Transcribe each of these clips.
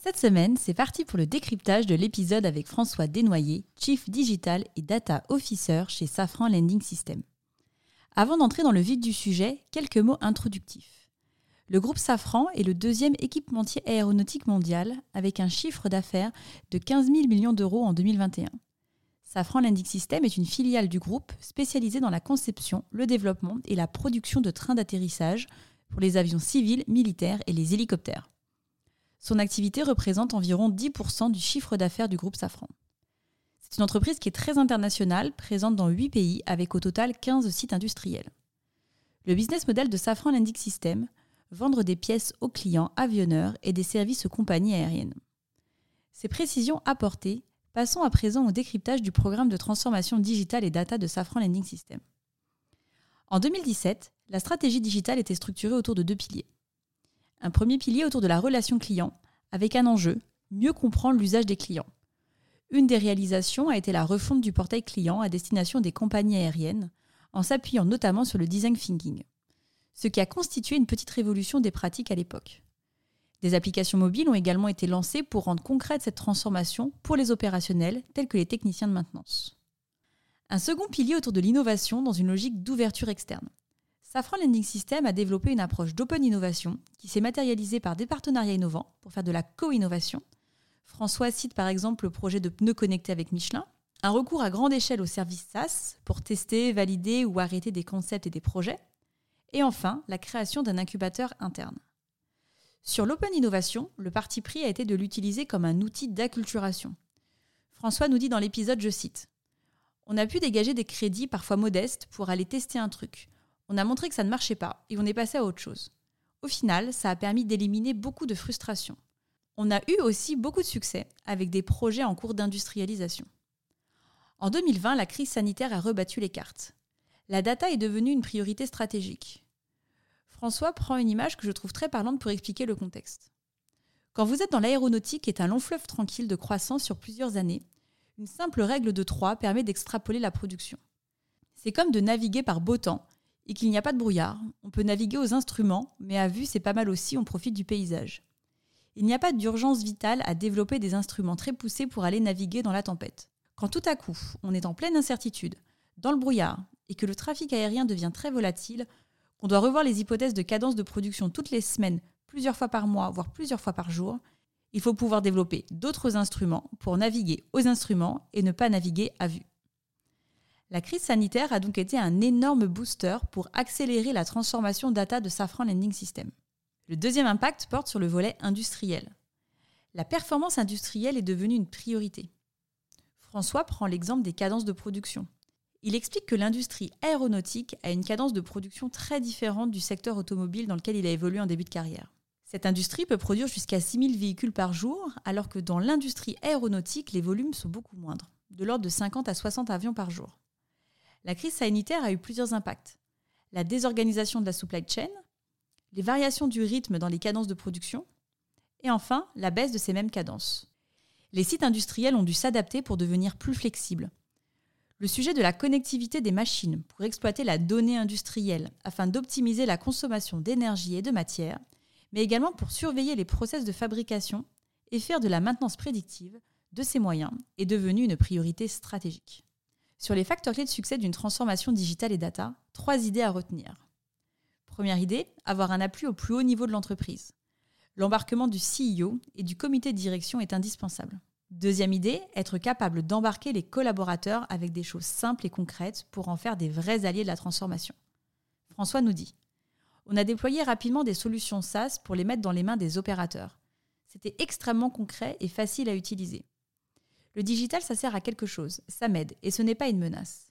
Cette semaine, c'est parti pour le décryptage de l'épisode avec François Desnoyers, Chief Digital et Data Officer chez Safran Lending System. Avant d'entrer dans le vif du sujet, quelques mots introductifs. Le groupe Safran est le deuxième équipementier aéronautique mondial avec un chiffre d'affaires de 15 000 millions d'euros en 2021. Safran Landing System est une filiale du groupe spécialisée dans la conception, le développement et la production de trains d'atterrissage pour les avions civils, militaires et les hélicoptères. Son activité représente environ 10% du chiffre d'affaires du groupe Safran. C'est une entreprise qui est très internationale, présente dans 8 pays avec au total 15 sites industriels. Le business model de Safran Landing System, vendre des pièces aux clients avionneurs et des services aux compagnies aériennes. Ces précisions apportées, passons à présent au décryptage du programme de transformation digitale et data de Safran Landing System. En 2017, la stratégie digitale était structurée autour de deux piliers. Un premier pilier autour de la relation client, avec un enjeu, mieux comprendre l'usage des clients. Une des réalisations a été la refonte du portail client à destination des compagnies aériennes, en s'appuyant notamment sur le design thinking, ce qui a constitué une petite révolution des pratiques à l'époque. Des applications mobiles ont également été lancées pour rendre concrète cette transformation pour les opérationnels tels que les techniciens de maintenance. Un second pilier autour de l'innovation dans une logique d'ouverture externe. Safran Lending System a développé une approche d'open innovation qui s'est matérialisée par des partenariats innovants pour faire de la co-innovation. François cite par exemple le projet de pneus connectés avec Michelin, un recours à grande échelle au service SaaS pour tester, valider ou arrêter des concepts et des projets, et enfin la création d'un incubateur interne. Sur l'open innovation, le parti pris a été de l'utiliser comme un outil d'acculturation. François nous dit dans l'épisode, je cite, On a pu dégager des crédits parfois modestes pour aller tester un truc, on a montré que ça ne marchait pas et on est passé à autre chose. Au final, ça a permis d'éliminer beaucoup de frustration. On a eu aussi beaucoup de succès avec des projets en cours d'industrialisation. En 2020, la crise sanitaire a rebattu les cartes. La data est devenue une priorité stratégique. François prend une image que je trouve très parlante pour expliquer le contexte. Quand vous êtes dans l'aéronautique, est un long fleuve tranquille de croissance sur plusieurs années, une simple règle de 3 permet d'extrapoler la production. C'est comme de naviguer par beau temps et qu'il n'y a pas de brouillard. On peut naviguer aux instruments, mais à vue, c'est pas mal aussi, on profite du paysage. Il n'y a pas d'urgence vitale à développer des instruments très poussés pour aller naviguer dans la tempête. Quand tout à coup, on est en pleine incertitude, dans le brouillard, et que le trafic aérien devient très volatile, qu'on doit revoir les hypothèses de cadence de production toutes les semaines, plusieurs fois par mois, voire plusieurs fois par jour, il faut pouvoir développer d'autres instruments pour naviguer aux instruments et ne pas naviguer à vue. La crise sanitaire a donc été un énorme booster pour accélérer la transformation data de Safran Lending System. Le deuxième impact porte sur le volet industriel. La performance industrielle est devenue une priorité. François prend l'exemple des cadences de production. Il explique que l'industrie aéronautique a une cadence de production très différente du secteur automobile dans lequel il a évolué en début de carrière. Cette industrie peut produire jusqu'à 6000 véhicules par jour, alors que dans l'industrie aéronautique, les volumes sont beaucoup moindres, de l'ordre de 50 à 60 avions par jour. La crise sanitaire a eu plusieurs impacts. La désorganisation de la supply chain, les variations du rythme dans les cadences de production, et enfin la baisse de ces mêmes cadences. Les sites industriels ont dû s'adapter pour devenir plus flexibles. Le sujet de la connectivité des machines pour exploiter la donnée industrielle afin d'optimiser la consommation d'énergie et de matière, mais également pour surveiller les process de fabrication et faire de la maintenance prédictive de ces moyens est devenu une priorité stratégique. Sur les facteurs clés de succès d'une transformation digitale et data, trois idées à retenir. Première idée, avoir un appui au plus haut niveau de l'entreprise. L'embarquement du CEO et du comité de direction est indispensable. Deuxième idée, être capable d'embarquer les collaborateurs avec des choses simples et concrètes pour en faire des vrais alliés de la transformation. François nous dit On a déployé rapidement des solutions SaaS pour les mettre dans les mains des opérateurs. C'était extrêmement concret et facile à utiliser. Le digital, ça sert à quelque chose, ça m'aide, et ce n'est pas une menace.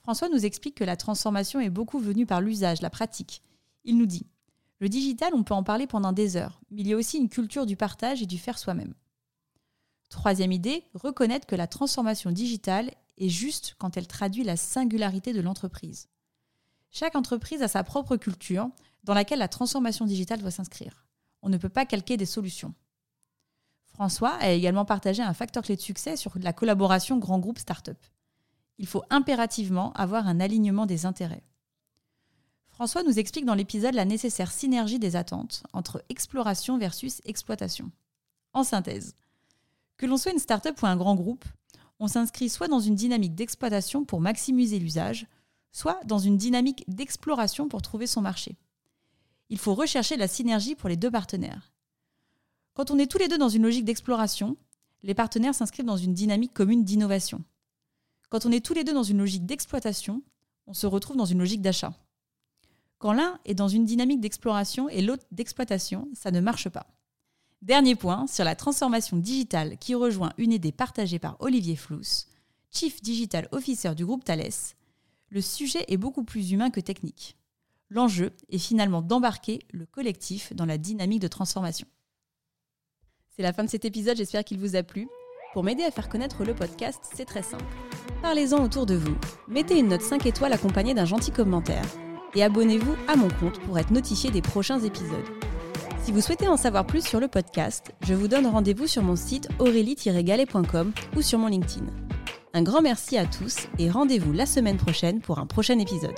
François nous explique que la transformation est beaucoup venue par l'usage, la pratique. Il nous dit Le digital, on peut en parler pendant des heures, mais il y a aussi une culture du partage et du faire soi-même. Troisième idée, reconnaître que la transformation digitale est juste quand elle traduit la singularité de l'entreprise. Chaque entreprise a sa propre culture dans laquelle la transformation digitale doit s'inscrire. On ne peut pas calquer des solutions. François a également partagé un facteur clé de succès sur la collaboration grand groupe start-up. Il faut impérativement avoir un alignement des intérêts. François nous explique dans l'épisode la nécessaire synergie des attentes entre exploration versus exploitation. En synthèse, que l'on soit une start-up ou un grand groupe, on s'inscrit soit dans une dynamique d'exploitation pour maximiser l'usage, soit dans une dynamique d'exploration pour trouver son marché. Il faut rechercher la synergie pour les deux partenaires. Quand on est tous les deux dans une logique d'exploration, les partenaires s'inscrivent dans une dynamique commune d'innovation. Quand on est tous les deux dans une logique d'exploitation, on se retrouve dans une logique d'achat. Quand l'un est dans une dynamique d'exploration et l'autre d'exploitation, ça ne marche pas. Dernier point sur la transformation digitale qui rejoint une idée partagée par Olivier Flous, Chief Digital Officer du groupe Thales. Le sujet est beaucoup plus humain que technique. L'enjeu est finalement d'embarquer le collectif dans la dynamique de transformation. C'est la fin de cet épisode, j'espère qu'il vous a plu. Pour m'aider à faire connaître le podcast, c'est très simple. Parlez-en autour de vous, mettez une note 5 étoiles accompagnée d'un gentil commentaire et abonnez-vous à mon compte pour être notifié des prochains épisodes. Si vous souhaitez en savoir plus sur le podcast, je vous donne rendez-vous sur mon site aurélie-galet.com ou sur mon LinkedIn. Un grand merci à tous et rendez-vous la semaine prochaine pour un prochain épisode.